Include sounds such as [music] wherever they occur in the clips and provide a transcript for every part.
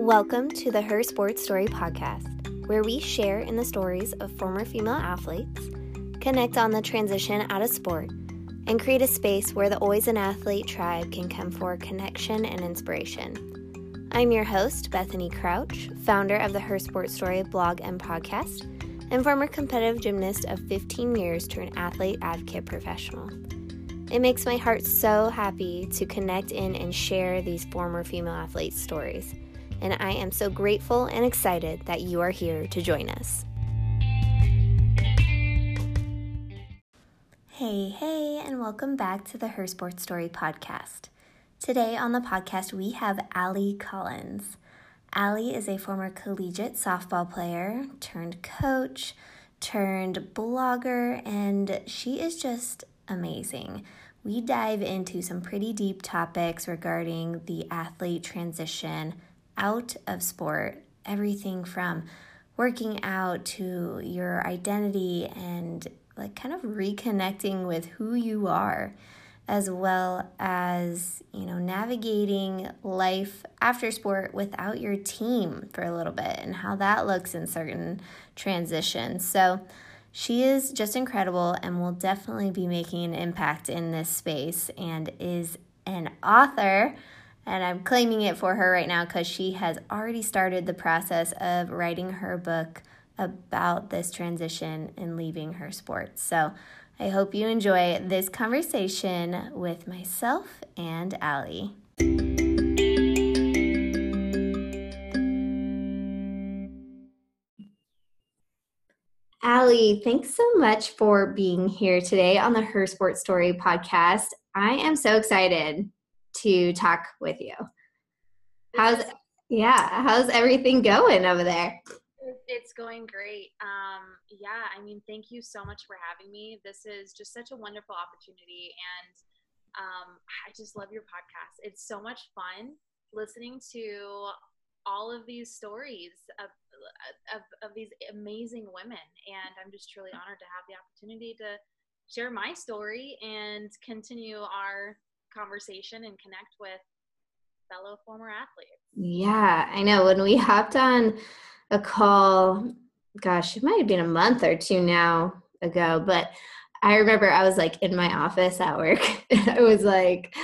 Welcome to the Her Sports Story podcast, where we share in the stories of former female athletes, connect on the transition out of sport, and create a space where the Always an Athlete tribe can come for connection and inspiration. I'm your host, Bethany Crouch, founder of the Her Sports Story blog and podcast, and former competitive gymnast of 15 years turned athlete advocate professional. It makes my heart so happy to connect in and share these former female athletes' stories and I am so grateful and excited that you are here to join us. Hey, hey, and welcome back to the Her Sports Story podcast. Today on the podcast, we have Allie Collins. Allie is a former collegiate softball player turned coach, turned blogger, and she is just amazing. We dive into some pretty deep topics regarding the athlete transition out of sport, everything from working out to your identity and like kind of reconnecting with who you are as well as you know navigating life after sport without your team for a little bit and how that looks in certain transitions. So she is just incredible and will definitely be making an impact in this space and is an author and I'm claiming it for her right now because she has already started the process of writing her book about this transition and leaving her sport. So I hope you enjoy this conversation with myself and Allie. Allie, thanks so much for being here today on the Her Sports Story podcast. I am so excited to talk with you. How's yeah, how's everything going over there? It's going great. Um, yeah, I mean, thank you so much for having me. This is just such a wonderful opportunity, and um, I just love your podcast. It's so much fun listening to all of these stories of, of, of these amazing women, and I'm just truly honored to have the opportunity to share my story and continue our conversation and connect with fellow former athletes. Yeah, I know. When we hopped on a call, gosh, it might have been a month or two now ago, but I remember I was like in my office at work. [laughs] I was like,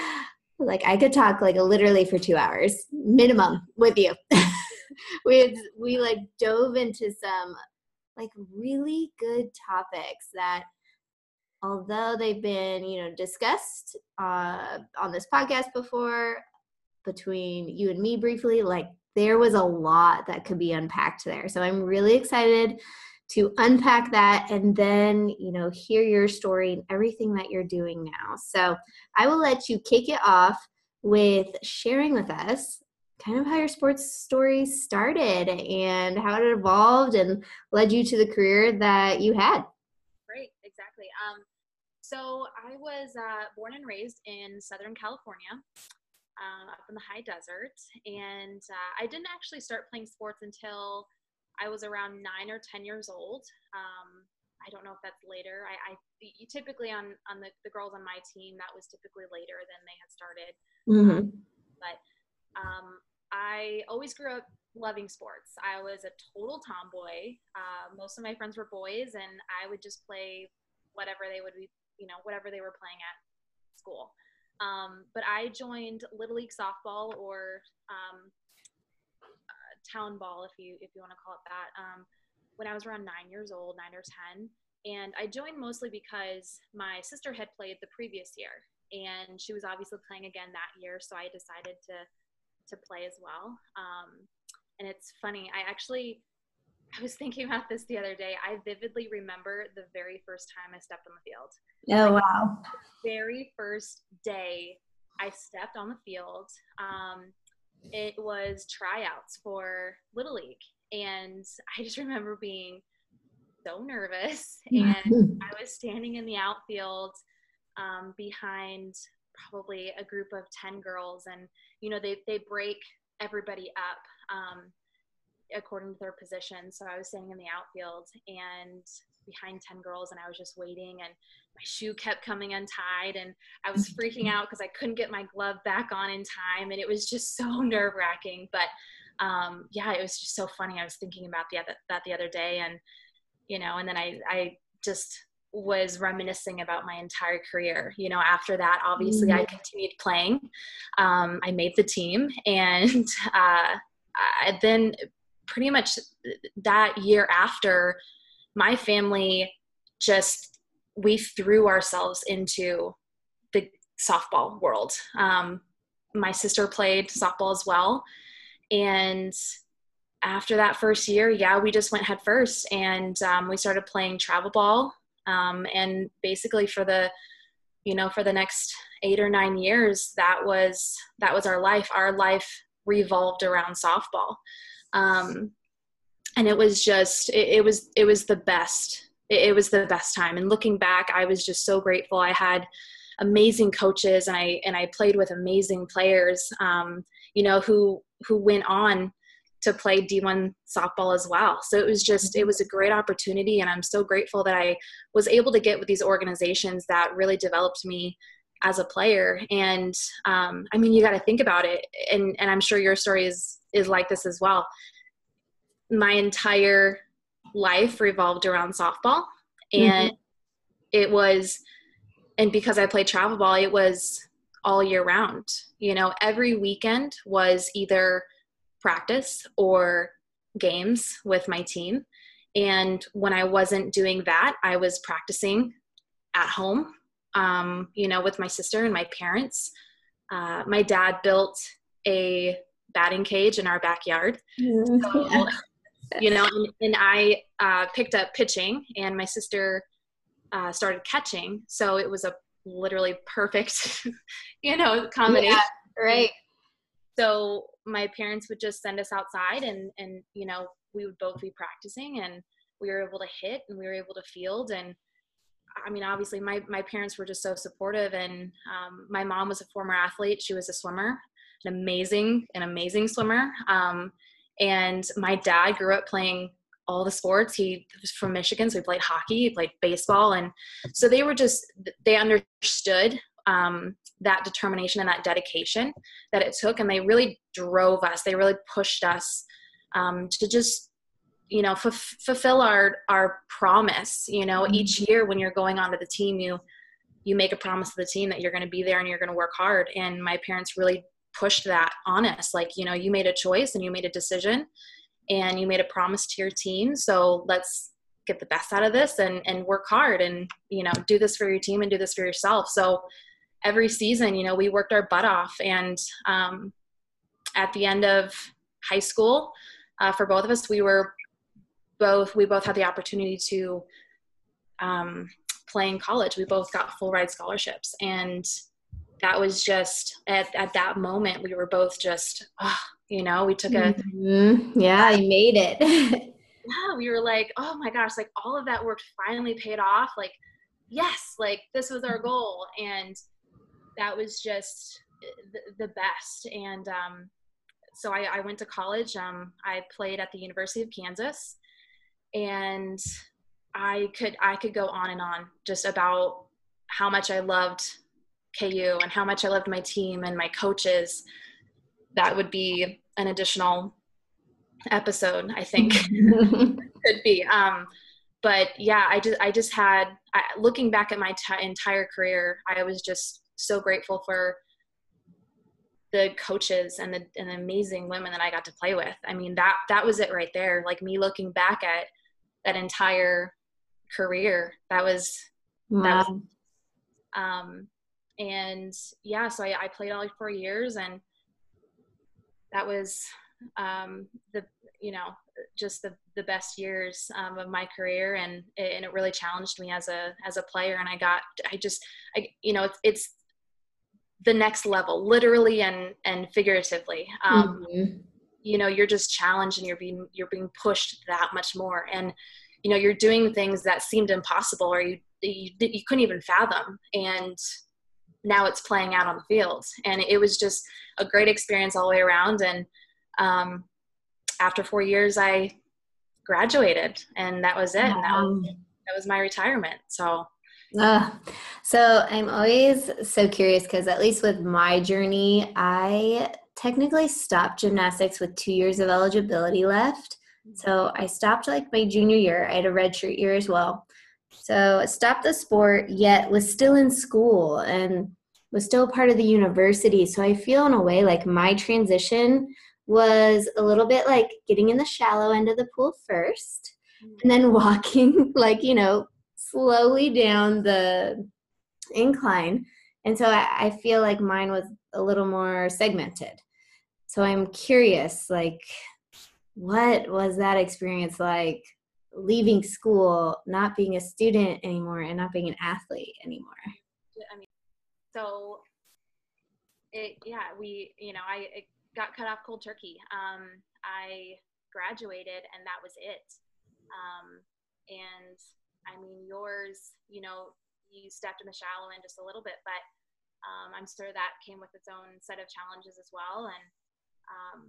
like I could talk like literally for two hours minimum with you. [laughs] we had, we like dove into some like really good topics that although they've been you know discussed uh, on this podcast before between you and me briefly like there was a lot that could be unpacked there. So i'm really excited to unpack that and then you know hear your story and everything that you're doing now. So i will let you kick it off with sharing with us kind of how your sports story started and how it evolved and led you to the career that you had Um, so I was uh, born and raised in Southern California, uh, up in the high desert, and uh, I didn't actually start playing sports until I was around nine or ten years old. Um, I don't know if that's later. I, I typically on on the, the girls on my team that was typically later than they had started. Mm-hmm. but um, I always grew up loving sports. I was a total tomboy. Uh, most of my friends were boys, and I would just play whatever they would be you know whatever they were playing at school. Um, but I joined Little League softball or um, uh, town ball, if you if you want to call it that, um, when I was around nine years old, nine or ten. And I joined mostly because my sister had played the previous year, and she was obviously playing again that year. So I decided to to play as well. Um, and it's funny, I actually I was thinking about this the other day. I vividly remember the very first time I stepped on the field. Oh like, wow! Very first day I stepped on the field. Um, it was tryouts for Little League, and I just remember being so nervous. [laughs] And I was standing in the outfield um, behind probably a group of ten girls, and you know they they break everybody up. Um, according to their position. So I was standing in the outfield and behind 10 girls and I was just waiting and my shoe kept coming untied and I was [laughs] freaking out because I couldn't get my glove back on in time and it was just so [laughs] nerve wracking. But um, yeah, it was just so funny. I was thinking about the other, that the other day, and you know, and then I I just was reminiscing about my entire career. You know, after that, obviously, mm-hmm. I continued playing. Um, I made the team, [laughs] and uh, I, then pretty much that year after, my family just we threw ourselves into the softball world. Um, my sister played softball as well, and after that first year, yeah, we just went head first and um, we started playing travel ball. Um, and basically for the, you know, for the next eight or nine years, that was, that was our life. Our life revolved around softball. Um, and it was just, it, it, was, it was the best. It, it was the best time. And looking back, I was just so grateful. I had amazing coaches and I, and I played with amazing players, um, you know, who, who went on to play D1 softball as well. So it was just, it was a great opportunity. And I'm so grateful that I was able to get with these organizations that really developed me as a player. And um, I mean, you got to think about it. And, and I'm sure your story is, is like this as well. My entire life revolved around softball. And mm-hmm. it was, and because I played travel ball, it was all year round. You know, every weekend was either practice or games with my team. And when I wasn't doing that, I was practicing at home, um, you know, with my sister and my parents. Uh, my dad built a batting cage in our backyard. Mm-hmm. So, [laughs] you know, and, and I uh, picked up pitching, and my sister uh, started catching. So it was a literally perfect, [laughs] you know, combination. Yeah, right. So my parents would just send us outside and and you know we would both be practicing and we were able to hit and we were able to field and I mean, obviously, my, my parents were just so supportive. And um, my mom was a former athlete. She was a swimmer, an amazing, an amazing swimmer. Um, and my dad grew up playing all the sports. He was from Michigan, so he played hockey, he played baseball. And so they were just, they understood um, that determination and that dedication that it took and they really drove us they really pushed us um, to just you know f- fulfill our our promise you know mm-hmm. each year when you're going onto the team you you make a promise to the team that you're going to be there and you're going to work hard and my parents really pushed that on us like you know you made a choice and you made a decision and you made a promise to your team so let's get the best out of this and and work hard and you know do this for your team and do this for yourself so every season, you know, we worked our butt off. And um, at the end of high school, uh, for both of us, we were both, we both had the opportunity to um, play in college. We both got full ride scholarships. And that was just, at, at that moment, we were both just, oh, you know, we took a. Mm-hmm. Yeah, I made it. [laughs] yeah, we were like, oh my gosh, like all of that work finally paid off. Like, yes, like this was our goal. And that was just the, the best. And um, so I, I, went to college. Um, I played at the University of Kansas, and I could I could go on and on just about how much I loved KU and how much I loved my team and my coaches. That would be an additional episode, I think, [laughs] [laughs] could be. Um, but yeah, I just I just had I, looking back at my t- entire career, I was just so grateful for the coaches and the, and the amazing women that I got to play with. I mean, that, that was it right there. Like me looking back at that entire career, that was, wow. that was, um, and yeah, so I, I played all four years and that was, um, the, you know, just the, the best years um, of my career. And it, and it really challenged me as a as a player. And I got I just I you know it's, it's the next level literally and and figuratively. Um, mm-hmm. you know you're just challenged and you're being you're being pushed that much more. And you know you're doing things that seemed impossible or you you, you couldn't even fathom. And now it's playing out on the field and it was just a great experience all the way around and um, after four years i graduated and that was it wow. and that was, that was my retirement so uh, so I'm always so curious because at least with my journey, I technically stopped gymnastics with two years of eligibility left. So I stopped like my junior year. I had a redshirt year as well. So I stopped the sport, yet was still in school and was still part of the university. So I feel in a way like my transition was a little bit like getting in the shallow end of the pool first mm-hmm. and then [laughs] walking like, you know, slowly down the incline. And so I, I feel like mine was a little more segmented. So I'm curious, like, what was that experience like leaving school, not being a student anymore, and not being an athlete anymore? So it, yeah, we, you know, I got cut off cold turkey. Um, I graduated, and that was it. Um, and I mean, yours, you know, you stepped in the shallow end just a little bit, but um, I'm sure that came with its own set of challenges as well. And um,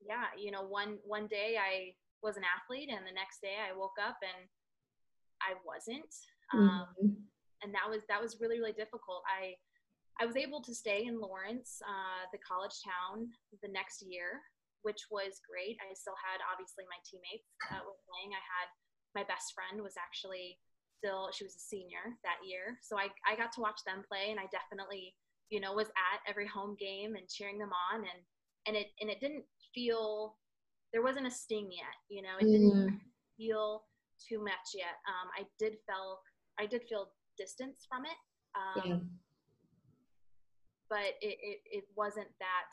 yeah, you know, one one day I was an athlete, and the next day I woke up and I wasn't. Um, mm-hmm. And that was that was really really difficult. I I was able to stay in Lawrence, uh, the college town, the next year, which was great. I still had obviously my teammates that were playing. I had my best friend was actually still she was a senior that year, so I I got to watch them play, and I definitely you know was at every home game and cheering them on, and and it and it didn't feel there wasn't a sting yet, you know, it didn't mm. feel too much yet. Um, I did feel I did feel distance from it. Um, yeah. But it, it, it wasn't that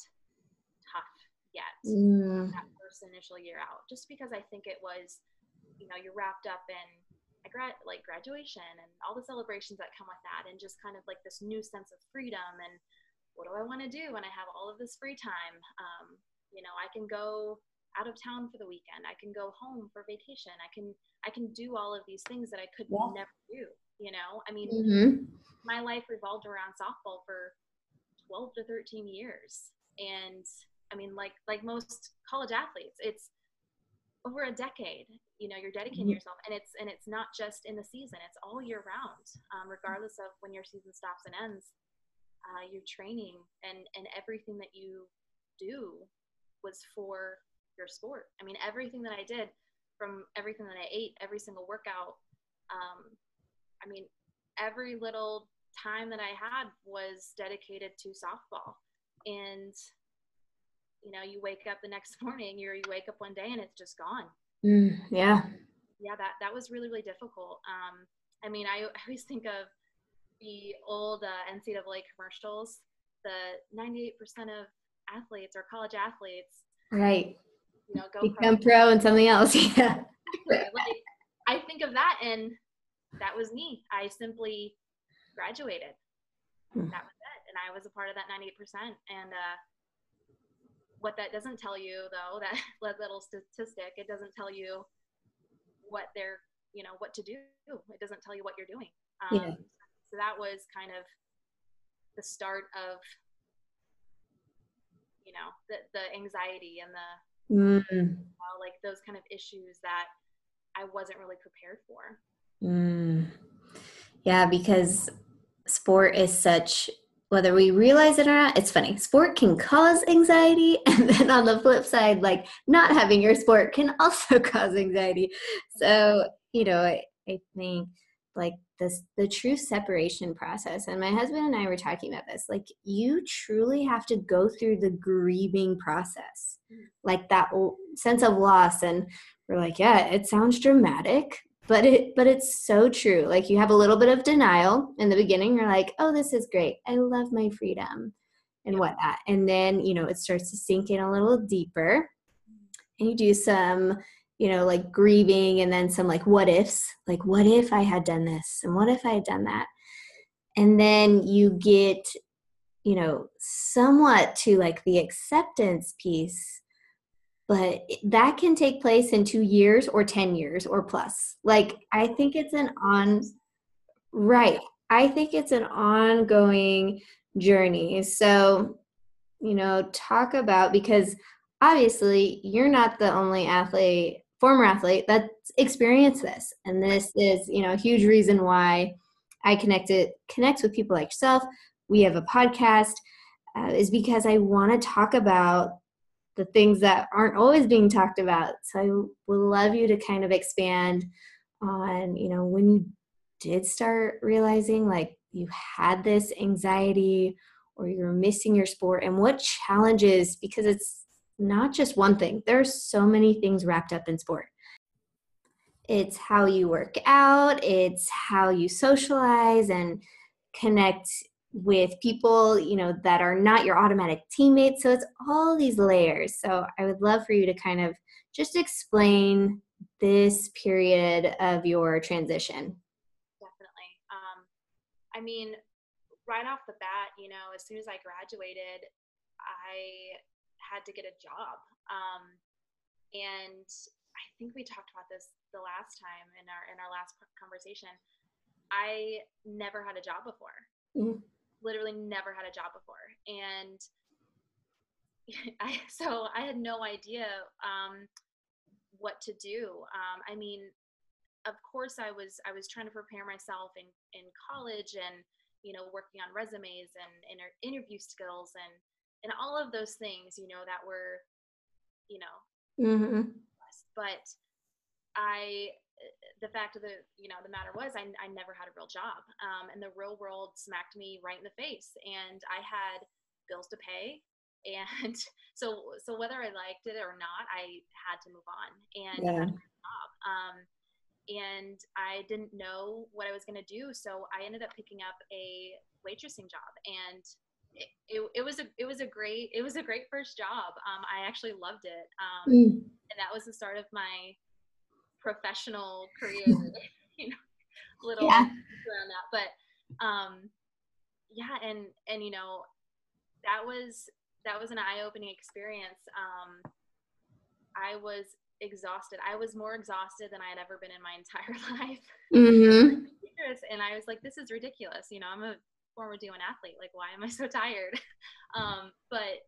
tough yet mm. that first initial year out just because i think it was you know you're wrapped up in a grad like graduation and all the celebrations that come with that and just kind of like this new sense of freedom and what do i want to do when i have all of this free time um, you know i can go out of town for the weekend i can go home for vacation i can i can do all of these things that i could yeah. never do you know i mean mm-hmm. my life revolved around softball for 12 to 13 years and i mean like like most college athletes it's over a decade you know you're dedicating mm-hmm. yourself and it's and it's not just in the season it's all year round um, regardless of when your season stops and ends uh, you're training and and everything that you do was for your sport i mean everything that i did from everything that i ate every single workout um, i mean every little time that i had was dedicated to softball. And you know you wake up the next [laughs] morning or you wake up one day and it's just gone. Mm, yeah. Yeah that that was really really difficult. Um i mean i, [laughs] I always think of the old uh, ncaa commercials. The 98% of athletes or college athletes. Right. You know go become pro, pro and something else. [laughs] Yeah. Like, i think of that and that was me. I simply graduated. Hmm. that was it. And i was a part of that 98% and uh what that doesn't tell you though [laughs] that little statistic it doesn't tell you what they're you know what to do. It doesn't tell you what you're doing. Um, yeah. so that was kind of the start of you know the, the anxiety and the mm. uh, like those kind of issues that i wasn't really prepared for mm. yeah because sport is such whether we realize it or not, it's funny. Sport can cause anxiety, [laughs] and then on the flip side, like not having your sport can also [laughs] cause anxiety. So, you know, I, I think like this the true separation process and my husband and i were talking about this like you truly have to go through the grieving process like that sense of loss and we're like yeah it sounds dramatic but it but it's so true like you have a little bit of denial in the beginning you're like oh this is great i love my freedom and whatnot and then you know it starts to sink in a little deeper and you do some you know like grieving and then some like what ifs like what if i had done this and what if i had done that? And then you get you know somewhat to like the acceptance piece but that can take place in two years or 10 years or plus. Like, I think it's an on, right. I think it's an ongoing journey. So, you know, talk about because obviously you're not the only athlete, former athlete that's experienced this. And this is, you know, a huge reason why I connected connects with people like yourself. We have a podcast uh, is because I want to talk about the things that aren't always being talked about. So I would love you to kind of expand on, you know, when you did start realizing like you had this anxiety or you're missing your sport and what challenges because it's not just one thing. There's so many things wrapped up in sport. It's how you work out, it's how you socialize and connect with people, you know, that are not your automatic teammates. So it's all these layers. So I would love for you to kind of just explain this period of your transition. Definitely. Um, I mean, right off the bat, you know, as soon as I graduated, I had to get a job. Um, and I think we talked about this the last time in our in our last conversation. I never had a job before. Mm-hmm literally never had a job before and [laughs] I, so I had no idea um, what to do. Um, I mean, of course, I was I was trying to prepare myself in in college and you know working on resumes and inter- interview skills and and all of those things you know that were you know mm-hmm. but I the fact of the you know the matter was I, I never had a real job um, and the real world smacked me right in the face and i had bills to pay [laughs] and so so whether i liked it or not i had to move on and yeah. job. Um, and i didn't know what i was going to do so i ended up picking up a waitressing job and it, it, it, was a it was a great it was a great first job um, i actually loved it um, mm. and that was the start of my professional career, [laughs] [laughs] you know, little yeah. around that. But um, yeah, and and you know, that was that was an eye-opening experience. Um, I was exhausted. I was more exhausted than I had ever been in my entire [laughs] life. Mm-hmm. and I was like, this is ridiculous. You know, I'm a former D1 athlete. Like, why am I so tired? um, but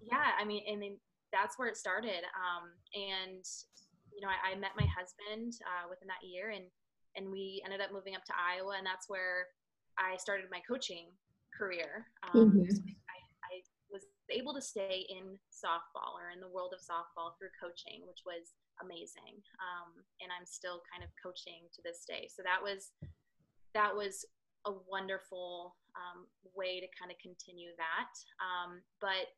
yeah, I mean, and then that's where it started. Um, and you know, I, I met my husband uh, within that year, and and we ended up moving up to Iowa, and that's where I started my coaching career. Um, mm-hmm. so I, I was able to stay in softball or in the world of softball through coaching, which was amazing. Um, and I'm still kind of coaching to this day. So that was that was a wonderful um, way to kind of continue that. Um, but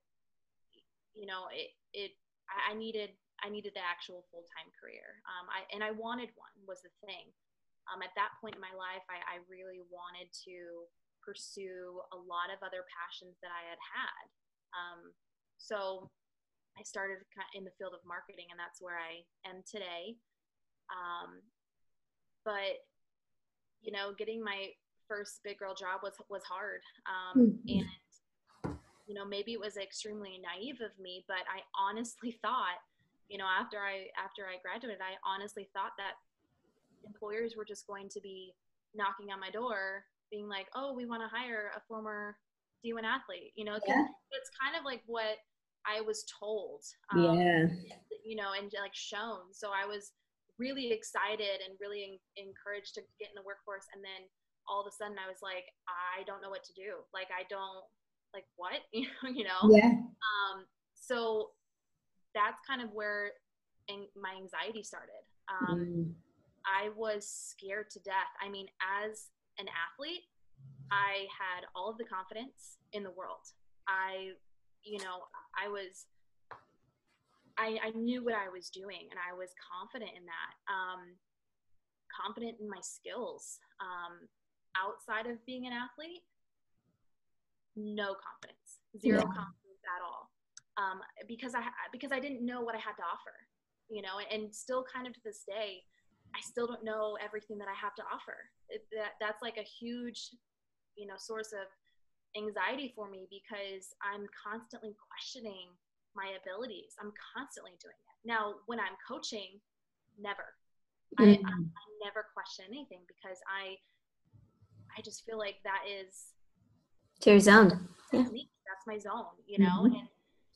you know, it it I needed I needed the actual full time career. Um, I and I wanted one was the thing. Um, at that point in my life, I, I, really wanted to pursue a lot of other passions that I had had. Um, so I started in the field of marketing, and that's where I am today. Um, but you know, getting my first big girl job was was hard, um, mm-hmm. and you know maybe it was extremely naive of me, but I honestly [laughs] thought you know after i after i graduated i honestly thought that employers were just going to be knocking on my door being like oh we want to hire a former d1 athlete you know yeah. it's kind of like what i was told um, yeah. you know and like shown. So i was really excited and really en- encouraged to get in the workforce and then all of a sudden i was like i don't know what to do. Like i don't like what? [laughs] You know? Yeah. Um so that's kind of where my anxiety started. Um, mm. I was scared to death. I mean, as an athlete, I had all of the confidence in the world. I, you know, I was, I, I knew what I was doing and I was confident in that. Um, confident in my skills. Um, outside of being an athlete, no confidence, zero yeah. confidence at all um, because I because I didn't know what I had to offer, you know, and still kind of to this day, I still don't know everything that I have to offer. It, that that's like a huge, you know, source of anxiety for me because I'm constantly questioning my abilities. I'm constantly doing it. Now, when I'm coaching, never. Mm-hmm. I, I, I never question anything because I I just feel like that is to your zone. Yeah. That's my zone, you know, mm-hmm. and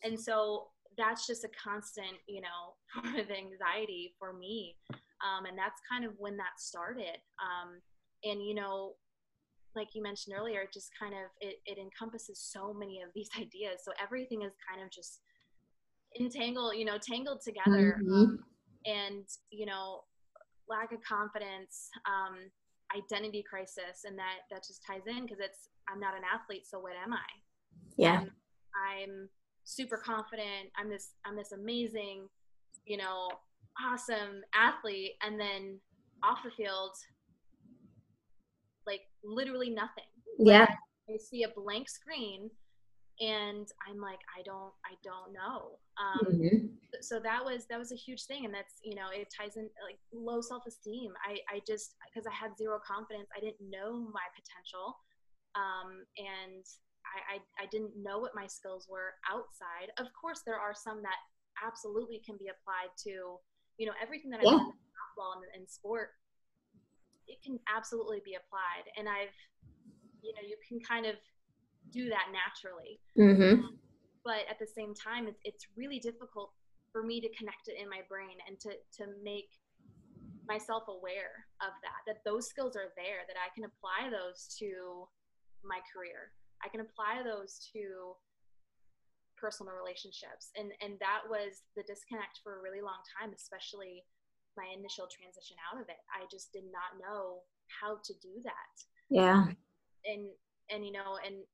and so that's just a constant you know [laughs] of anxiety for me um, and that's kind of when that started um, and you know like you mentioned earlier, it just kind of it, it encompasses so many of these [laughs] ideas. So everything is kind of just entangled, you know, tangled together. Mhm. Um, and you know, lack of confidence, um, identity crisis, and that that just ties in because it's I'm not an athlete, so what am I? Yeah. I'm super confident. I'm this I'm this amazing, you know, awesome athlete, and then off the field, like literally nothing. Yeah. I see a blank screen, and I'm like, I don't I don't know. Um, Mhm. so that was that was a huge thing and that's you know it ties in like low self-esteem i i just because i had zero confidence i didn't know my potential um, and I, I i didn't know what my skills were outside of course there are some that absolutely can be applied to you know everything that i Yeah. done in softball and in sport it can absolutely be applied and i've you know you can kind of do that naturally Mhm. but at the same time it's, it's really difficult for me to connect it in my brain and to, to make myself aware of that that those skills are there that i can apply those to my career i can apply those to personal relationships. And and that was the disconnect for a really long time especially my initial transition out of it. I just did not know how to do that. Yeah. and and you know and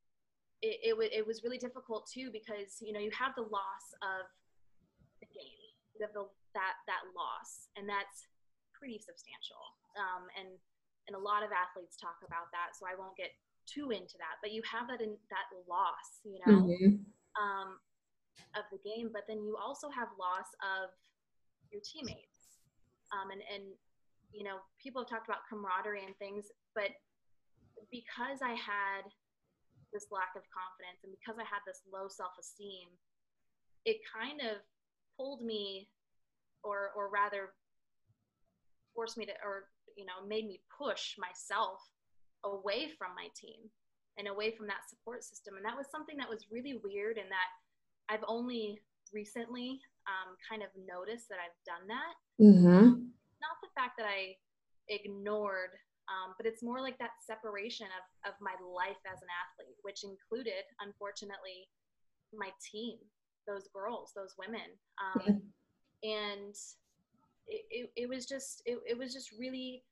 it, it, wa- it was really difficult too because you know you have the loss of the game you have the, that that loss and that's pretty substantial. Um, and and a lot of athletes talk about that so i won't get too into that but you have that in that loss you know Mhm. um, of the game, but then you also have loss of your teammates. Um, and, and, you know, people have talked about camaraderie and things, but because I had this lack of confidence and because I had this low self esteem, it kind of pulled me, or, or rather, forced me to, or, you know, made me push myself away from my team and away from that support system. And that was something that was really weird and that I've only recently um, kind of noticed that I've done that. Mhm. Not the fact that I ignored, um, but it's more like that separation of, of my life as an athlete, which included, unfortunately, my team, those girls, those women. Um, And it, it, it was just, it, it was just really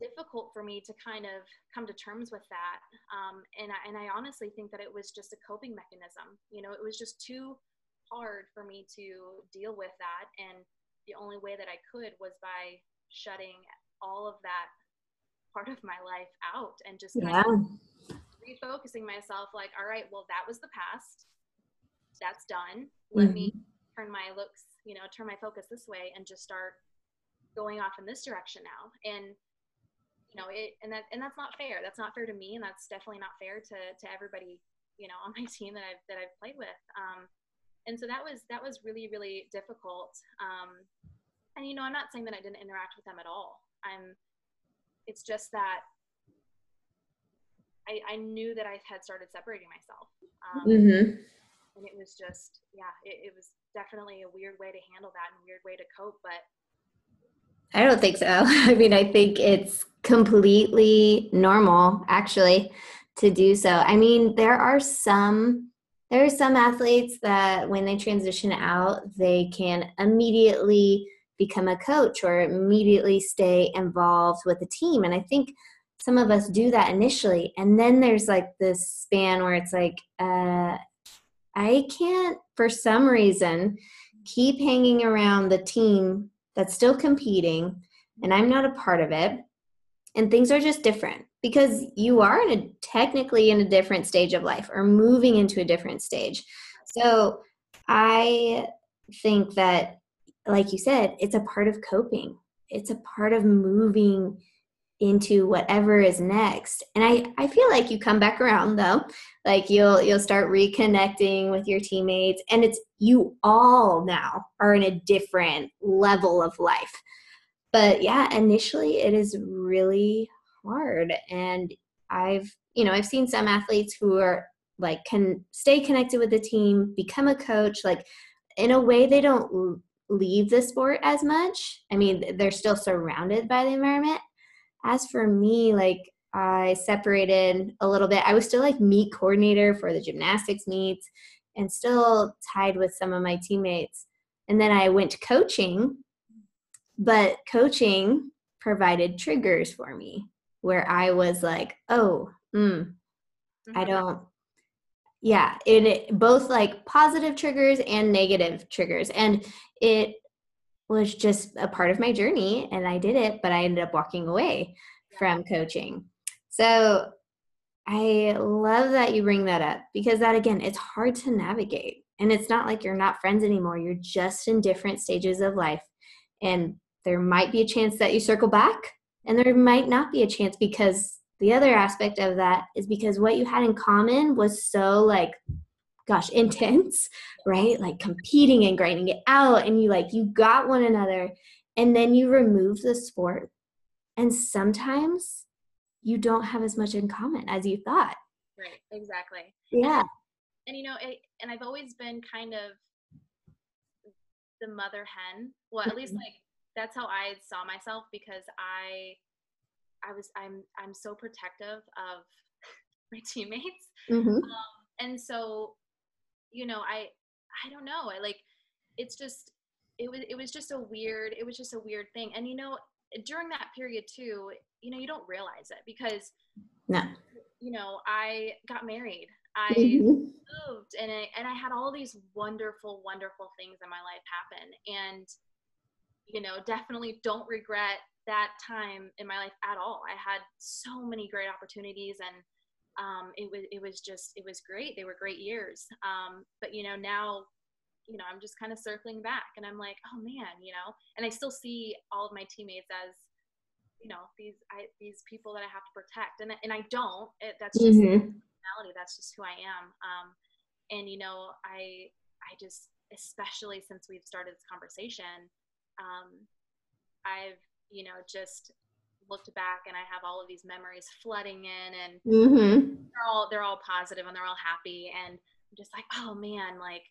difficult for me to kind of come to terms with that. Um, and, I, and I honestly think that it was just a coping mechanism. You know, it was just too hard for me to deal with that. And the only way that I could was by shutting all of that part of my life out and just Yeah. refocusing myself like, all right, well, that was the past. That's done. Let me turn my looks, you know, turn my focus this way and just start going off in this direction now. And you know, it and that and that's not fair. That's not fair to me, and that's definitely not fair to to everybody, you know, on my [laughs] team that I've that I've played with. Um, and so that was that was really really difficult. Um, and you know, I'm not saying that I didn't interact with them at all. I'm. It's just that I, I knew that I had started separating myself. Um, Mhm. and it was just yeah it, it was definitely a weird way to handle that and a weird way to cope but I don't think so. [laughs] I mean, I think it's completely normal, actually, to do so. I mean, there are some there are some athletes that when they transition out, they can immediately become a coach or immediately stay involved with the team. And I think some of us do that initially, and then there's like this span where it's like, uh, I can't, for some reason, keep hanging around the team that's still competing and I'm not a part of it. And things are just different because you are in a technically in a different stage of life or moving into a different stage. So I think that, like you said, it's a part of coping, it's a part of moving into whatever is next. And i i feel like you come back around though. Like you'll you'll start reconnecting with your teammates and it's you all now are in a different level of life. But yeah initially it is really hard. And i've you know i've seen some athletes who are like can stay connected with the team become a coach. Like in a way they don't leave the sport as much. I mean they're still surrounded by the environment as for me like I separated a little bit. I was still like meet coordinator for the gymnastics meets and still tied with some of my teammates. And then I went to coaching, but coaching provided triggers for me where I was like, oh, mm, mm-hmm. I don't. Yeah, it, it both like positive triggers and negative triggers, and it was just a part of my journey, and I did it, but I ended up walking away from coaching. So I love that you bring that up because that again, it's hard to navigate. And it's not like you're not friends anymore. You're just in different stages of life. And there might be a chance that you circle back, and there might not be a chance because the other aspect of that is because what you had in common was so like gosh intense right? Like competing and grinding it out and you like you got one another and then you remove the sport and sometimes you don't have as much in common as you thought. Right exactly. Yeah. and, and you know it, and i've always been kind of the mother hen. Well at least mm-hmm. like that's how i saw myself because i i was i'm i'm so protective of [laughs] my teammates. Mm-hmm. um, and so you know i i don't know i like it's just it was it was just a weird it was just a weird thing. And you know during that period too you know you don't realize it because no. you know i got married. I mm-hmm. moved and I, and I had all these wonderful wonderful things in my life happen. And you know definitely don't regret that time in my life at all. I had so many great opportunities and um, it was it was just it was great they were great years um, but you know now you know i'm just kind of circling back and i'm like oh man you know and i still see all of my teammates as you know these I, these people that I have to protect, and and I don't. It, that's just mm-hmm. personality. That's just who I am. Um, and you know, I I just especially since we've started this conversation, um, I've you know just looked back and I have all of these memories flooding in, and mm-hmm. they're all they're all positive and they're all happy, and I'm just like, oh man, like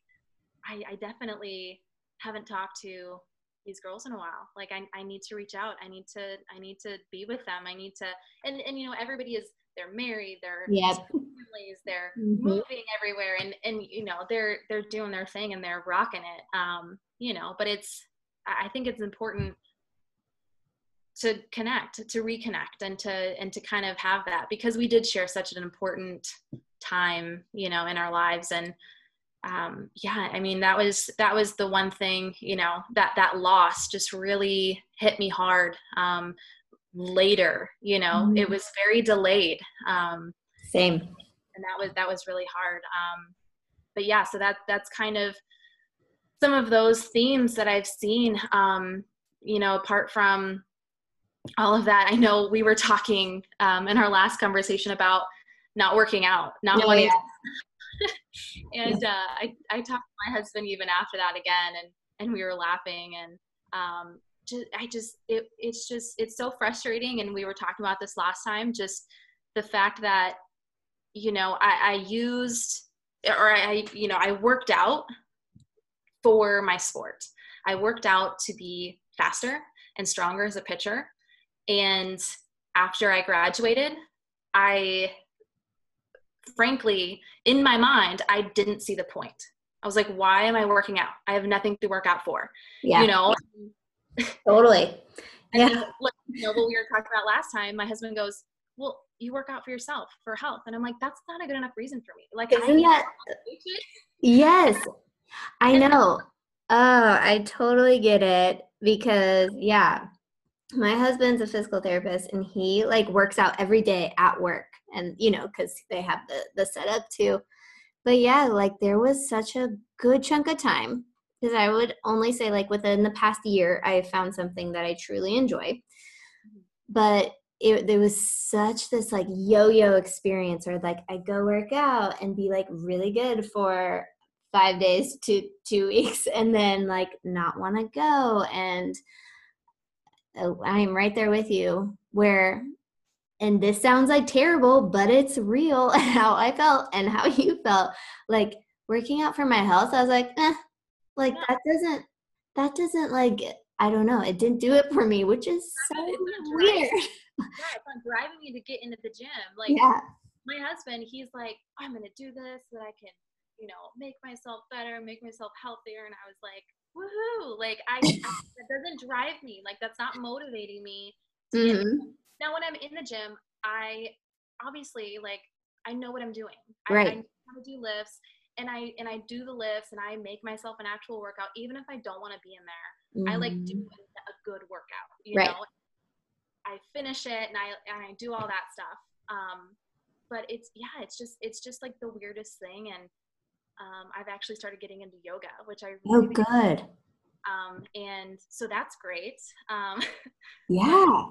I, I definitely haven't talked to these girls in a while like I, I need to reach out i need to i need to be with them i need to and and you know everybody is they're married they're yep. families they're mm-hmm. moving everywhere and and you know they're they're doing their thing and they're rocking it um you know but it's i think it's important to connect to reconnect and to and to kind of have that because we did share such an important time you know in our lives and um, yeah, I mean, that was, that was the one thing, you know, that, that loss just really hit me hard. Um, later, you know, mm-hmm. it was very delayed. Um, Same. And that was, that was really hard. Um, but yeah, so that, that's kind of some of those themes that I've seen, um, you know, apart from all of that, I know we were talking, um, in our last conversation about not working out, not oh, wanting yeah. [laughs] and uh, I, I talked to my husband even after that again, and and we were laughing, and um, just, I just it, it's just it's so frustrating, and we were talking about this last time, just the fact that you know I, I used or I you know I worked out for my sport. I worked out to be faster and stronger as a pitcher, and after I graduated, I frankly, in my mind, I didn't see the point. I was like, why am I working out? I have nothing to work out for. Yeah. You know? [laughs] Totally. [laughs] yeah. Then, like, you know, what we were talking about last time, my husband goes, well, you work out for yourself for health. And I'm like, that's not a good enough reason for me. Like, Isn't that, yes, I know. Oh, I totally get it because yeah, my husband's a physical therapist and he like works out every day at work and you know because they have the the setup too. But yeah like there was such a good chunk of time because i would only say like within the past year i found something that i truly enjoy. But it there was such this like yo-yo experience where like i go work out and be like really good for five days to two [laughs] weeks and then like not want to go and i'm right there with you where and this sounds like terrible, but it's real [laughs] how I felt and how you felt. Like working out for my health, I was like, eh, like that doesn't, that doesn't like, I don't know, it didn't do it for me, which is so weird. [laughs] yeah, it's not driving me to get into the gym. Like yeah. my husband, he's like, I'm gonna do this so that I can, you know, make myself better, make myself healthier. And I was like, woohoo! Like I, [laughs] I that doesn't drive me. Like that's not motivating me. Mm-hmm. Now when I'm in the gym, I obviously like I know what I'm doing. Right. I, I know how to do lifts and I and I do the lifts and I make myself an actual workout, even if I don't want to be in there. Mm-hmm. I like doing mm-hmm. a good workout. You right. know, I finish it and I and I do all that stuff. Um, but it's yeah, it's just it's just like the weirdest thing, and um, I've actually started getting into yoga, which I oh, really oh good. Um, and so that's great. Um, [laughs] yeah.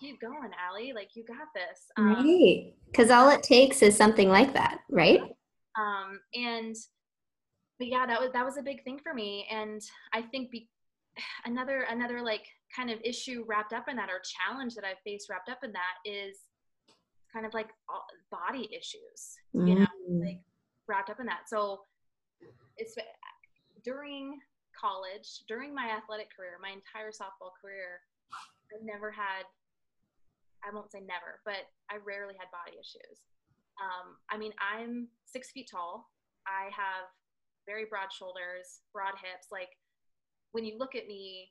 keep going, Allie. Like you got this. Um, right. Because all it takes is something like that, right? Um, and but yeah, that was that was a big thing for me, and I think be, [sighs] another another like kind of issue wrapped up in that or challenge that I've faced wrapped up in that is kind of like body issues, mm. you know, mm. like wrapped up in that. So it's during college, during my athletic career, my entire softball career, I never had, I won't say never, but I rarely had body issues. Um, I mean, I'm six feet tall. I have very broad shoulders, broad hips. Like when you look at me,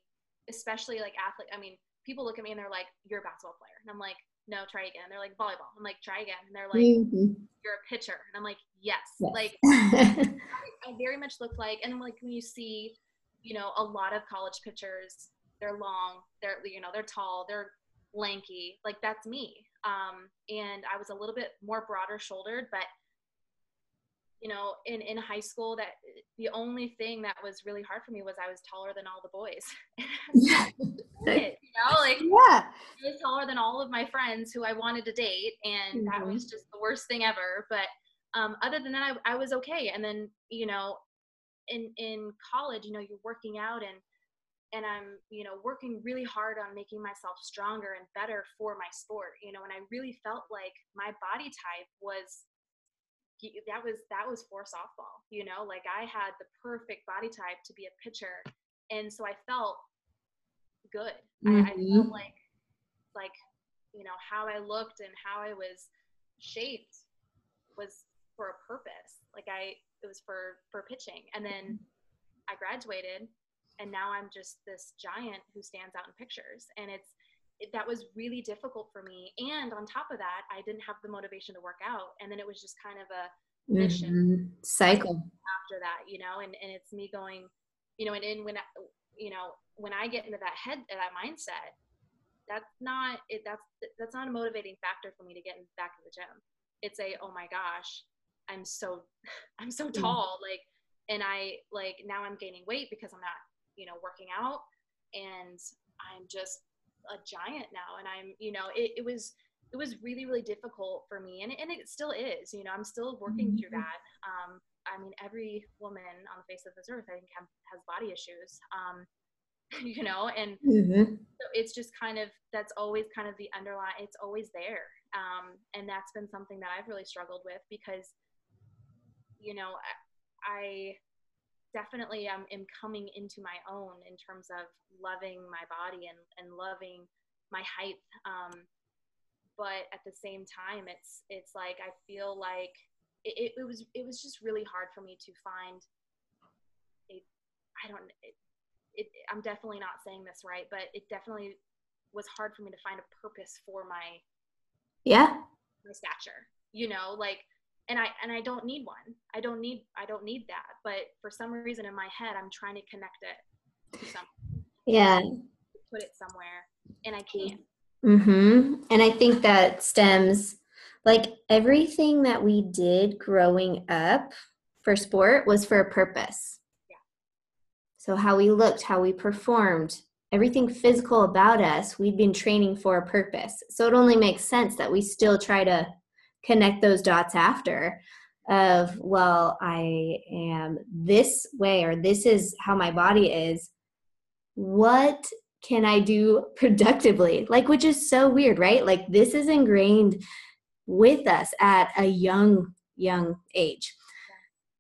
especially like athlete, I mean, people look at me and they're like, "You're a basketball player," and I'm like, "No, try again." They're like, "Volleyball." I'm like, "Try again," and they're like, mm-hmm. "You're a pitcher," and I'm like, "Yes." yes. Like I, [laughs] I very much look like, and like when you see, you know, a lot of college pitchers, they're long, they're you know, they're tall, they're lanky. Like that's me. Um, and I was a little bit more broader shouldered, but you know, in, in high school that the only thing that was really hard for me was I was taller than all the boys. [laughs] yeah. you know, like yeah. I was taller than all of my friends who I wanted to date. And mm-hmm. that was just the worst thing ever. But um, other than that, I, I was okay. And then, you know, in, in college, you know, you're working out and, and I'm, you know, working really hard on making myself stronger and better for my sport, you know, and I really felt like my body type was that was that was for softball you know like i had the perfect body type to be a pitcher and so i felt good mm-hmm. I, I felt mm-hmm. like like you know how i looked and how i was shaped was for a purpose like i it was for for pitching and then i graduated and now i'm just this giant who stands out in pictures and it's it, that was really difficult for me. And on top of that, I didn't have the motivation to work out. And then it was just kind of a mission mm-hmm. cycle after that, you know, and, and it's me going, you know, and, and when, I, you know, when I get into that head, that mindset, that's not it. That's, that's not a motivating factor for me to get back to the gym. It's a, oh my gosh, I'm so, [laughs] I'm so mm. tall. Like, and I like, now I'm gaining weight because I'm not, you know, working out and I'm just a giant now and i'm you know it, it was it was really really difficult for me and, and it still is you know i'm still working mm-hmm. through that um, i mean every woman on the face of this earth i think have, has body issues um, [laughs] you know and mm-hmm. so it's just kind of that's always kind of the underlying it's always there um, and that's been something that i've really struggled with because you know I, I definitely am, am coming into my own in terms of loving my body and, and loving my height. Um, but at the same time, it's, it's like, I feel like it, it, was, it was just really hard for me to find a, I don't, it, it, I'm definitely not saying this right, but it definitely was hard for me to find a purpose for my, yeah, my stature, you know, like and I and I don't need one. I don't need I don't need that. But for some reason in my head, I'm trying to connect it to something. Yeah. Put it somewhere, and I can't. mm-hmm And I think that stems like everything that we did growing up for sport was for a purpose. Yeah. So how we looked, how we performed, everything physical about us, we've been training for a purpose. So it only makes sense that we still try to connect those dots after of well i am this way or this is how my body is. What can i do [laughs] productively? Like which is so weird right? Like this is ingrained with us at a young young age.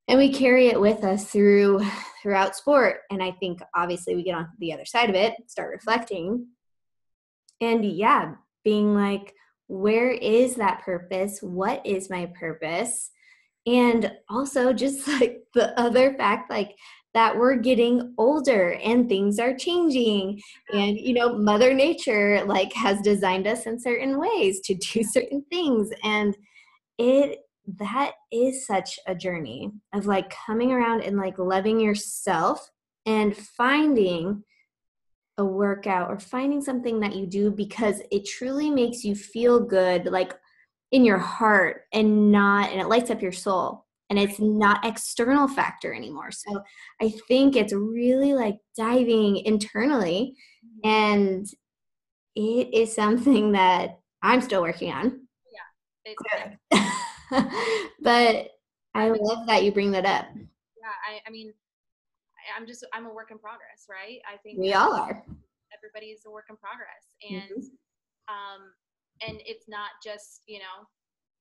And we carry it with us through throughout sport. And i think obviously we get on the other side of it start reflecting. And yeah being like, where is that purpose? What is my purpose? And also, just [laughs] like the other fact, like that we're getting older and things are changing and you know mother nature like has designed us in certain ways to do certain things and it that is such a journey of like coming around and like loving yourself and finding a workout or finding something that you do because it truly makes you feel good like in your heart and not and it lights up your soul and it's not external factor anymore so i think it's really like diving internally mm-hmm. and it is something that i'm still working on yeah [laughs] but I love that you bring that up. Yeah, I, I mean, I'm just I'm a work in progress, right? I think we all are. Everybody's a work in progress, and mm-hmm. um, and it's not just you know,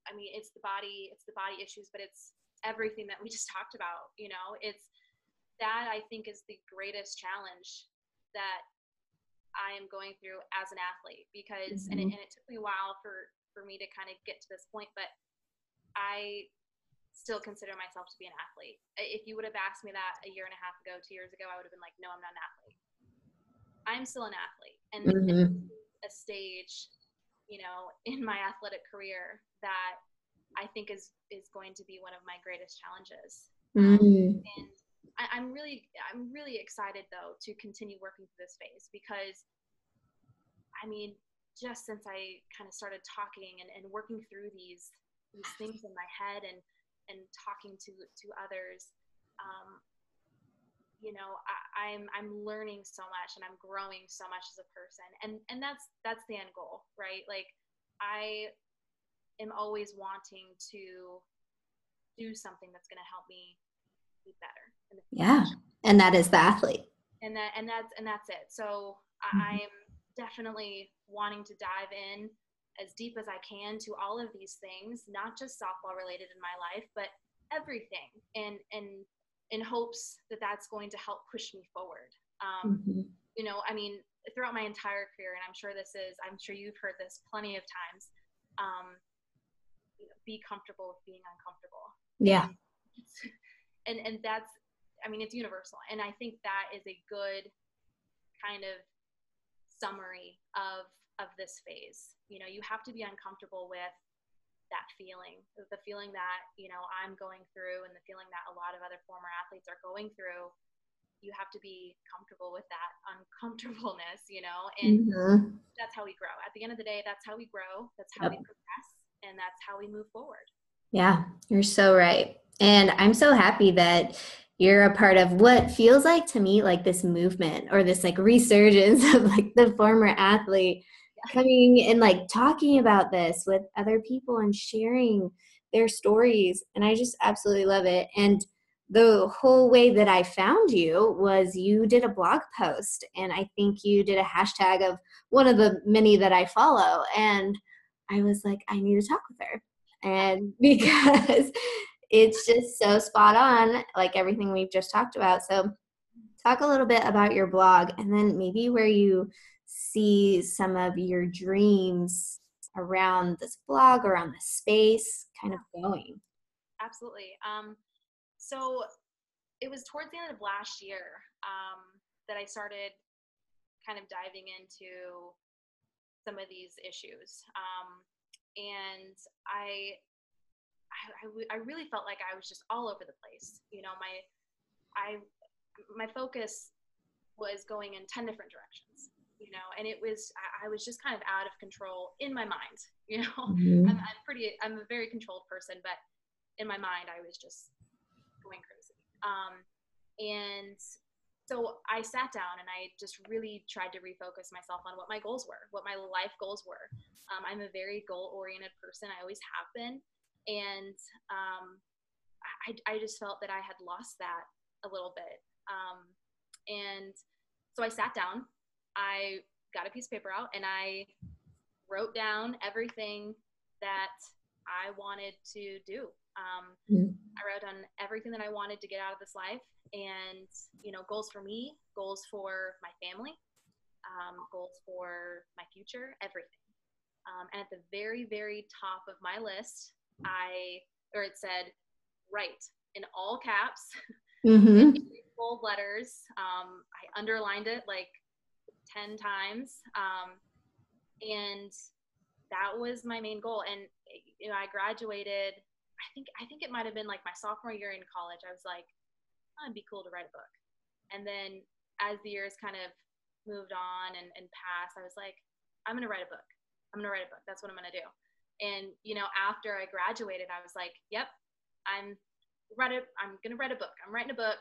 I mean, it's the body, it's the body issues, but it's everything that we [laughs] just talked about. You know, it's that I think is the greatest challenge that I am going through as an athlete because, mm-hmm. and, it, and it took me a while for for me to kind of get to this point, but I still consider myself to be an athlete. If you would have asked me that a year and a half ago, two years ago, I would have been like, no, I'm not an athlete. I'm still an athlete. And mm-hmm. a stage, you know, [laughs] in my athletic career that I think is is going to be one of my greatest challenges. Mm-hmm. and I, I'm really I'm really excited though to continue working through this phase because I mean, just since I kind of started talking and, and working through these these things in my head and and talking to to others um, you know I, am I'm, I'm learning so much and i'm growing so much as a person. And and that's that's the end goal right? Like i am always wanting to do something that's going to help me be better yeah. and that is the athlete. And that and that's and that's it. So mm-hmm. i'm definitely wanting to dive in as deep as I can to all of these things, not just softball related in my life, but everything, and and in hopes that that's going to help push me forward. Um, mm-hmm. You know, I mean, throughout my entire career, and I'm sure this is, I'm sure you've heard this plenty of times. Um, be comfortable with being uncomfortable. Yeah. [laughs] And and that's, I mean, it's universal, and I think that is a good kind of summary of of this phase. You know, you have to be uncomfortable with that feeling, the feeling that, you know, I'm going through and the feeling that a lot of other former athletes are going through. You have to be comfortable with that uncomfortableness, you know, and mm-hmm. that's how we grow. At the end of the day, that's how we grow, that's how yep. we progress, and that's how we move forward. Yeah, you're so right. And I'm so happy that you're a part of what feels like to me like this movement or this like resurgence [laughs] of like the former athlete coming and like talking about this with other people and sharing their stories and i just absolutely love it and the whole way that i found you was you did a blog post and i think you did a hashtag of one of the many that i follow and i was like i need to talk with her and [laughs] because it's just so spot on like everything we've just talked about so talk a little bit about your blog and then maybe where you see some of your dreams around this blog, around this space kind of going? Absolutely. Um, so it was towards the end of last year um, that I started kind of diving into some of these issues. Um, and I, I, I really felt like I was just all over the place. You know, my, I, my focus was going in 10 different directions you know, and it was, I, I was just kind of out of control in my mind, [laughs] you know, mm-hmm. I'm, I'm pretty, I'm a very controlled person, but in my mind, I was just going crazy. Um, and so I sat down and I just really tried to refocus myself on what my goals were, what my life goals were. Um, I'm a very goal oriented person. I always have been. And um, I, I just felt that I had lost that a little bit. Um, and so I sat down I got a piece of paper out and I wrote down everything that I wanted to do. Um, mm-hmm. I wrote down everything that I wanted to get out of this life and, you know, goals for me, goals for my family, um, goals for my future, everything. Um, and at the very, very top of my list, I, or it said, write in all caps, [laughs] mm-hmm. bold letters. Um, I underlined it like 10 times. Um, and that was my main goal. And, you know, I graduated, I think, I think it might've been like my sophomore year in college. I was like, oh, it'd be cool to write a book. And then as the years kind of moved on and, and passed, I was like, I'm going to write a book. I'm going to write a book. That's what I'm going to do. And, you know, after I graduated, I was like, yep, I'm write it. I'm going to write a book. I'm writing a book,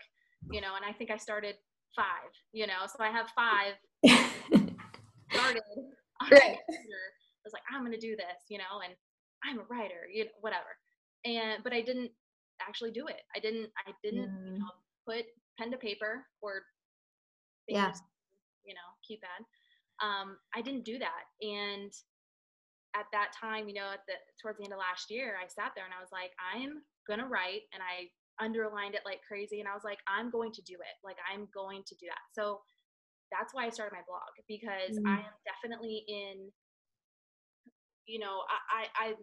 you know, and I think I started five, you know, so I have five started. Right. I was like, I'm going to do this, you know, and I'm a writer, you know, whatever. And, but I didn't actually do it. I didn't, I didn't, mm. you know, put pen to paper or yeah. you know, keypad. Um, I didn't do that. And at that time, you know, at the towards the end of last year, I sat there and I was like, I'm gonna write, and I underlined it like crazy, and I was like, I'm going to do it. Like I'm going to do that. So that's why I started my blog because mm. I am definitely in. You know, I, I I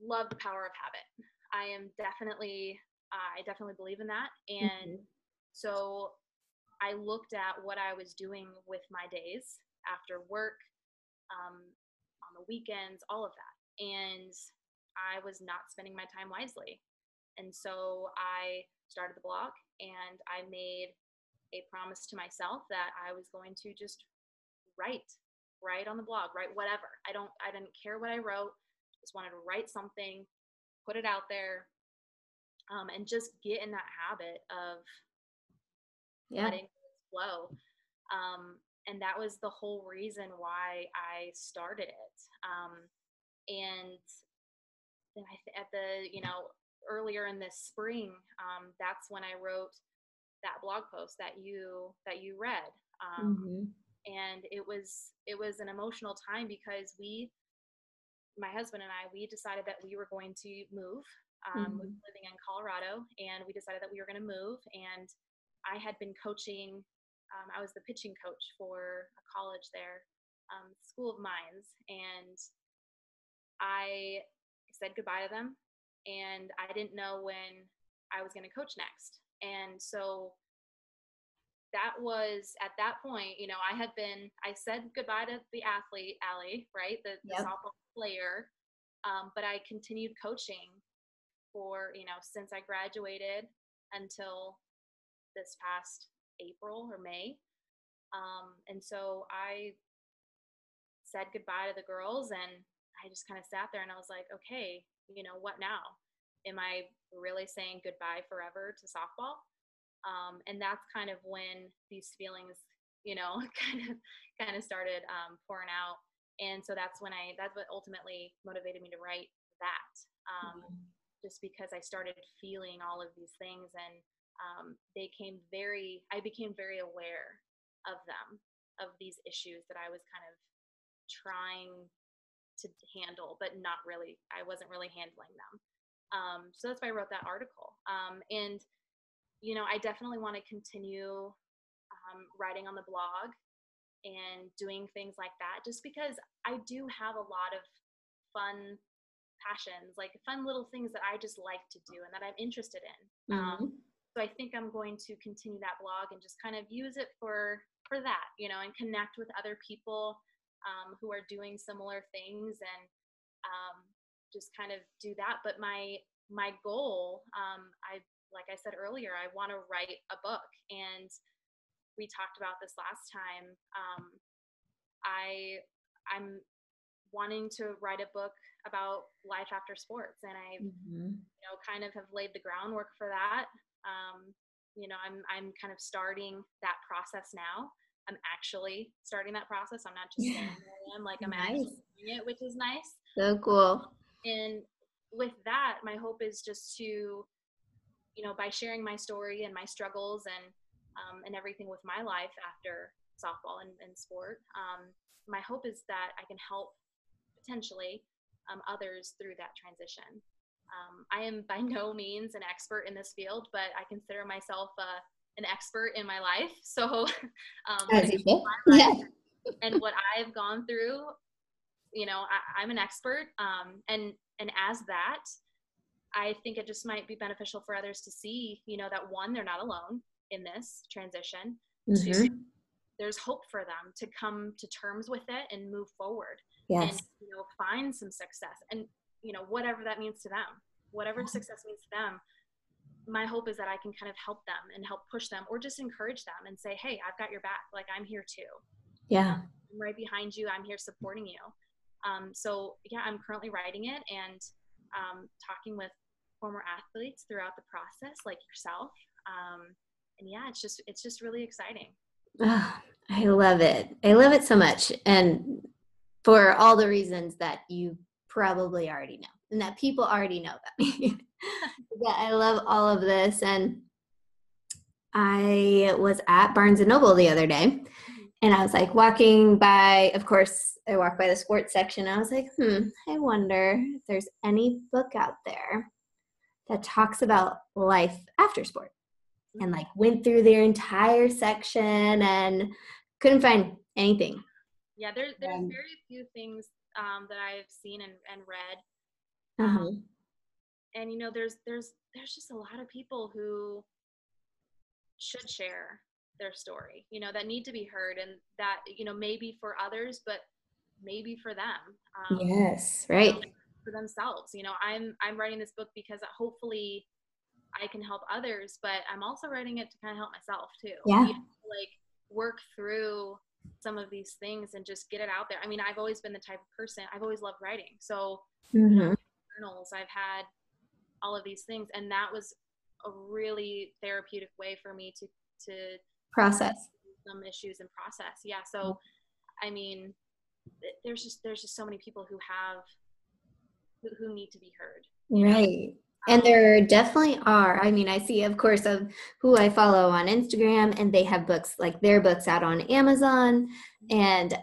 love the power of habit. I am definitely I definitely believe in that, and mm-hmm. so I looked at what I was doing with my days after work, um, on the weekends, all of that. And I was not spending my time wisely. And so I started the blog and I made a promise to myself that I was going to just write, write on the blog, write whatever. I don't I didn't care what I wrote, just wanted to write something, put it out there, um, and just get in that habit of yeah. letting it flow. Um, and that was the whole reason why I started it. Um, and then I th- at the you know earlier in this spring, um, that's when I wrote that blog post that you that you read. Um, mm-hmm. And it was it was an emotional time because we, my husband and I, we decided that we were going to move. Um, mm-hmm. living in Colorado, and we decided that we were going to move. And I had been coaching um, I was the pitching coach for a college there, um, School of Mines, and I said goodbye to them, and I didn't know when I was going to coach next, and so that was at that point, you know, I had been, I said goodbye to the athlete, Allie, right, the, the yep. softball player, um, but I continued coaching for, you know, since I graduated until this past April or May. Um, and so I said goodbye to the girls and I just kind of sat there and I was like, okay, you know, what now? Am I really saying goodbye forever to softball? Um, and that's kind of when these feelings, you know, [laughs] kind of kind of started um, pouring out. And so that's when I that's what ultimately motivated me to write that. Um, mm-hmm. Just because I started feeling all of these things and um, they came very, I became very aware of them, of these issues that I was kind of trying to handle, but not really, I wasn't really handling them. Um, so that's why I wrote that article. Um, and, you know, I definitely want to continue um, writing on the blog and doing things like that just because I do have a lot of fun passions, like fun little things that I just like to do and that I'm interested in. Um, mm-hmm. Um, so I think I'm going to continue that blog and just kind of use it for for that, you know, and connect with other people um, who are doing similar things and um, just kind of do that. But my my goal, um, I like I said earlier, I want to write a book, and we talked about this last time. Um, I I'm wanting to write a book about life after sports, and I mm-hmm. you know kind of have laid the groundwork for that. Um, you know, I'm I'm kind of starting that process now. I'm actually starting that process. I'm not just saying I am like I'm nice. actually doing it, which is nice. So cool. And with that, my hope is just to, you know, by sharing my story and my struggles and um, and everything with my life after softball and, and sport, um, my hope is that I can help potentially um, others through that transition. Um, I am by [laughs] no means an expert in this field, but I consider myself uh, an expert in my life. So, [laughs] um, As you life, [laughs] yeah. and what I've gone through, you know I, am an expert um, and and as that i think it just might be beneficial for others to see you know that one they're not alone in this transition. Mm-hmm. two there's hope for them to come to terms with it and move forward yes. and you know find some success. And you know whatever that means to them whatever mm-hmm. success means to them my hope is that i can kind of help them and help push them or just encourage them and say hey i've got your back. Like i'm here too. Yeah. I'm right behind you. I'm here supporting you um, so yeah i'm currently writing it and um, talking with former athletes throughout the process like yourself. Um, and yeah it's just it's just really exciting. Oh, i love it. I love it so much. And for all the reasons that you probably already know and that people already know about me. [laughs] Yeah i love all of this. And i was at barnes and noble the other day and i was like walking by of course I walked by the sports section. I was like, hmm, I wonder if there's any book out there that talks about life after sport. And like went through their entire section and couldn't find anything. Yeah, there, there's um, very few things um, that I've seen and, and read. Uh-huh. Um, and you know, there's there's there's just a lot of people who should share their story, you know, that need to be heard and that, you know, maybe for others, but maybe for them. Um, yes, right. for themselves. You know, I'm I'm writing this book because hopefully I can help others, but I'm also writing it to kind of help myself too. Yeah. like work through some of these things and just get it out there. I mean, I've always been the type of person. I've always loved writing. So mm-hmm. you know, journals, I've had all of these things, and that was a really therapeutic way for me to to process. Some issues and process. Yeah. So, I mean, there's just there's just so many people who have who, who need to be heard. Right. And um, there definitely are. I mean i see of course of who i follow on instagram and they have books like their books out on amazon. And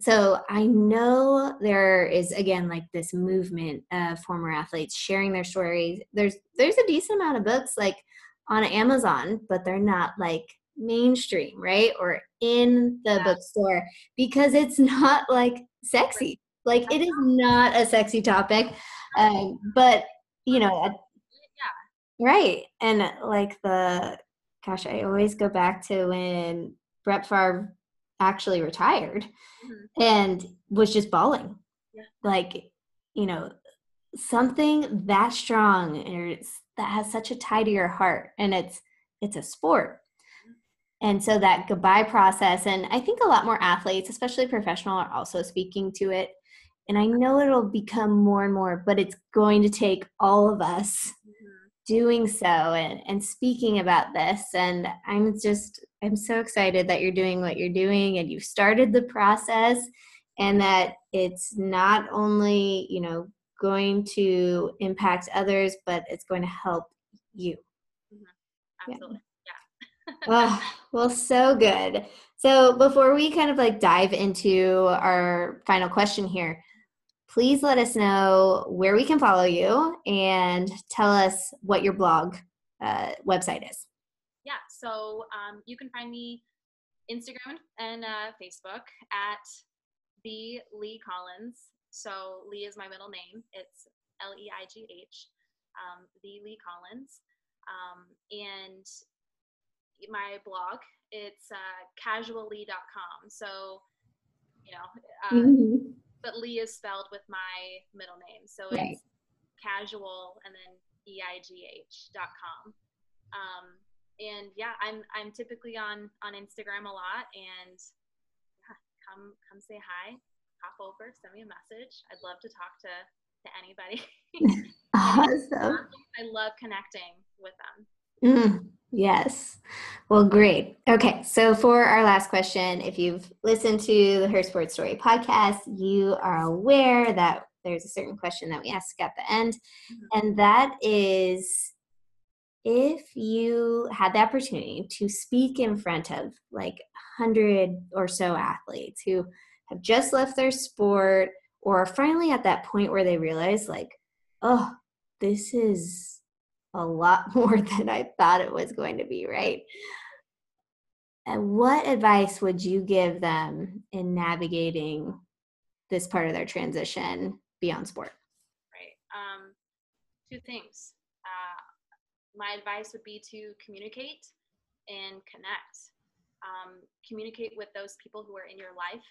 so i know there is again like this movement of former athletes sharing their stories. There's there's a decent amount of books like on amazon but they're not like mainstream, right? Or in the yeah. bookstore because it's [laughs] not like sexy. Like it is not a sexy topic. Um, but you know, yeah. right. And like the gosh, I always go back to when Brett Favre actually retired mm-hmm. and was just bawling. Yeah. Like, you know, something that strong or that has such a tie to your heart and it's it's a sport and so that goodbye process and i think a lot more athletes especially professional are also speaking to it. And i know it'll become more and more but it's going to take all of us mm-hmm. doing so and, and speaking about this. And i'm just i'm so excited that you're doing what you're doing and you've started the process and that it's not only you know going to impact others but it's going to help you. Mm-hmm. absolutely oh, well, so good. So before we kind of like dive into our final question here, please let us know where we can follow you and tell us what your blog uh, website is. Yeah, so um, you can find me Instagram and uh, Facebook at the Leigh Collins. So Lee is my middle name. It's L E I G H, um, the Leigh Collins. Um, and my blog. It's uh, casualleigh.com. So, you know, uh, mm-hmm. but Lee is spelled with my middle name. So right. it's casual and then E-I-G-H.com. Um, and yeah, I'm, I'm typically on, on Instagram a lot and yeah, come, come say hi, hop over, send me a message. I'd love to talk to, to anybody. [laughs] [laughs] awesome. I love connecting with them. Mm. Yes. Well, great. Okay. So, for our last question, if you've listened to the Her Sports Story podcast, you are aware that there's a certain question that we ask at the end. Mm-hmm. And that is if you had the opportunity to speak in front of like 100 or so athletes who have just left their sport or are finally at that point where they realize, like, oh, this is a lot [laughs] more than I thought it was going to be, right? And what advice would you give them in navigating this part of their transition beyond sport? Right. Um, two things. Uh, my advice would be to communicate and connect. Um, communicate with those people who are in your life.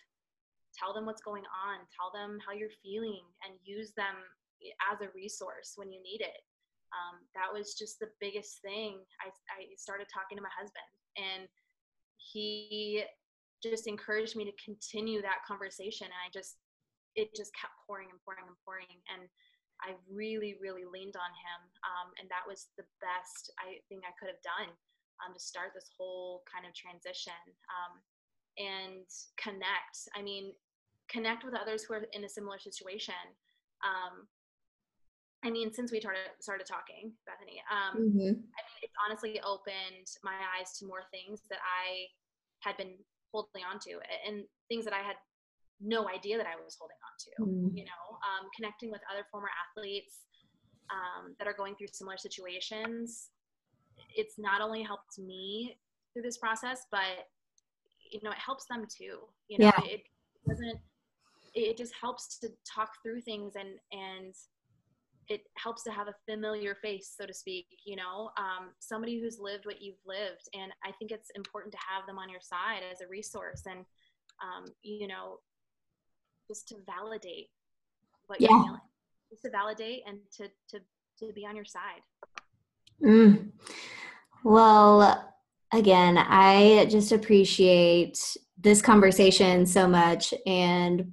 Tell them what's going on. Tell them how you're feeling and use them as a resource when you need it. Um, that was just the biggest thing. I, I started talking to my husband, and he just encouraged me to continue that conversation. And I just, it just kept pouring and pouring and pouring. And I really, really leaned on him. Um, and that was the best I think I could have done um, to start this whole kind of transition um, and connect. I mean, connect with others who are in a similar situation. I mean, since we started started talking, Bethany, um, mm-hmm. I mean, it's honestly opened my eyes to more things that I had been holding on to, and things that I had no idea that I was holding on to. Mm-hmm. You know, um, connecting with other former athletes um, that are going through similar situations. It's not only helped me through this process, but you know, it helps them too. You know, yeah. it doesn't. It just helps to talk through things and and it helps to have a familiar face so to speak you know um, somebody who's lived what you've lived and i think it's important to have them on your side as a resource and um, you know just to validate what yeah. you're feeling just to validate and to to to be on your side mm. well again i just appreciate this conversation so much and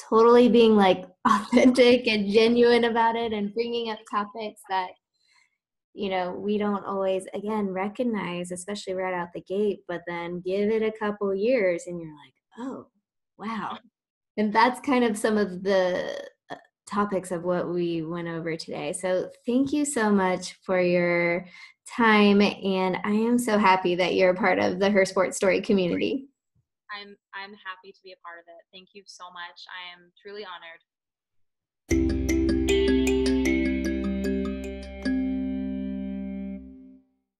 totally being like [laughs] authentic and genuine about it and bringing up topics that you know we don't always again recognize especially right out the gate but then give it a couple years and you're like oh wow. And that's kind of some of the uh, topics of what we went over today. So thank you so much for your time and i am so happy that you're a part of the her sports story community I'm I'm happy to be a part of it. Thank you so much. I am truly honored.